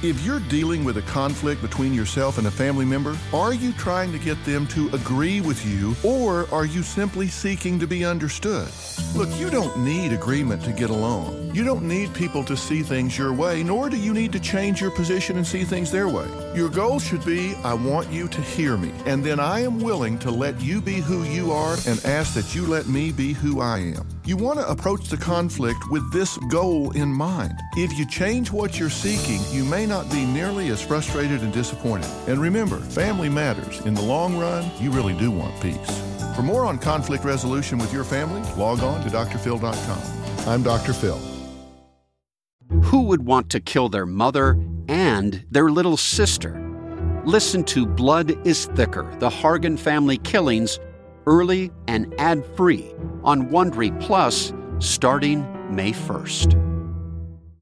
If you're dealing with a conflict between yourself and a family member, are you trying to get them to agree with you or are you simply seeking to be understood? Look, you don't need agreement to get along. You don't need people to see things your way, nor do you need to change your position and see things their way. Your goal should be I want you to hear me, and then I am willing to let you be who you are and ask that you let me be who I am. You want to approach the conflict with this goal in mind. If you change what you're seeking, you may not be nearly as frustrated and disappointed. And remember, family matters. In the long run, you really do want peace. For more on conflict resolution with your family, log on to drphil.com. I'm Dr. Phil. Who would want to kill their mother and their little sister? Listen to Blood is Thicker The Hargan Family Killings early and ad free on Wondery Plus starting May 1st.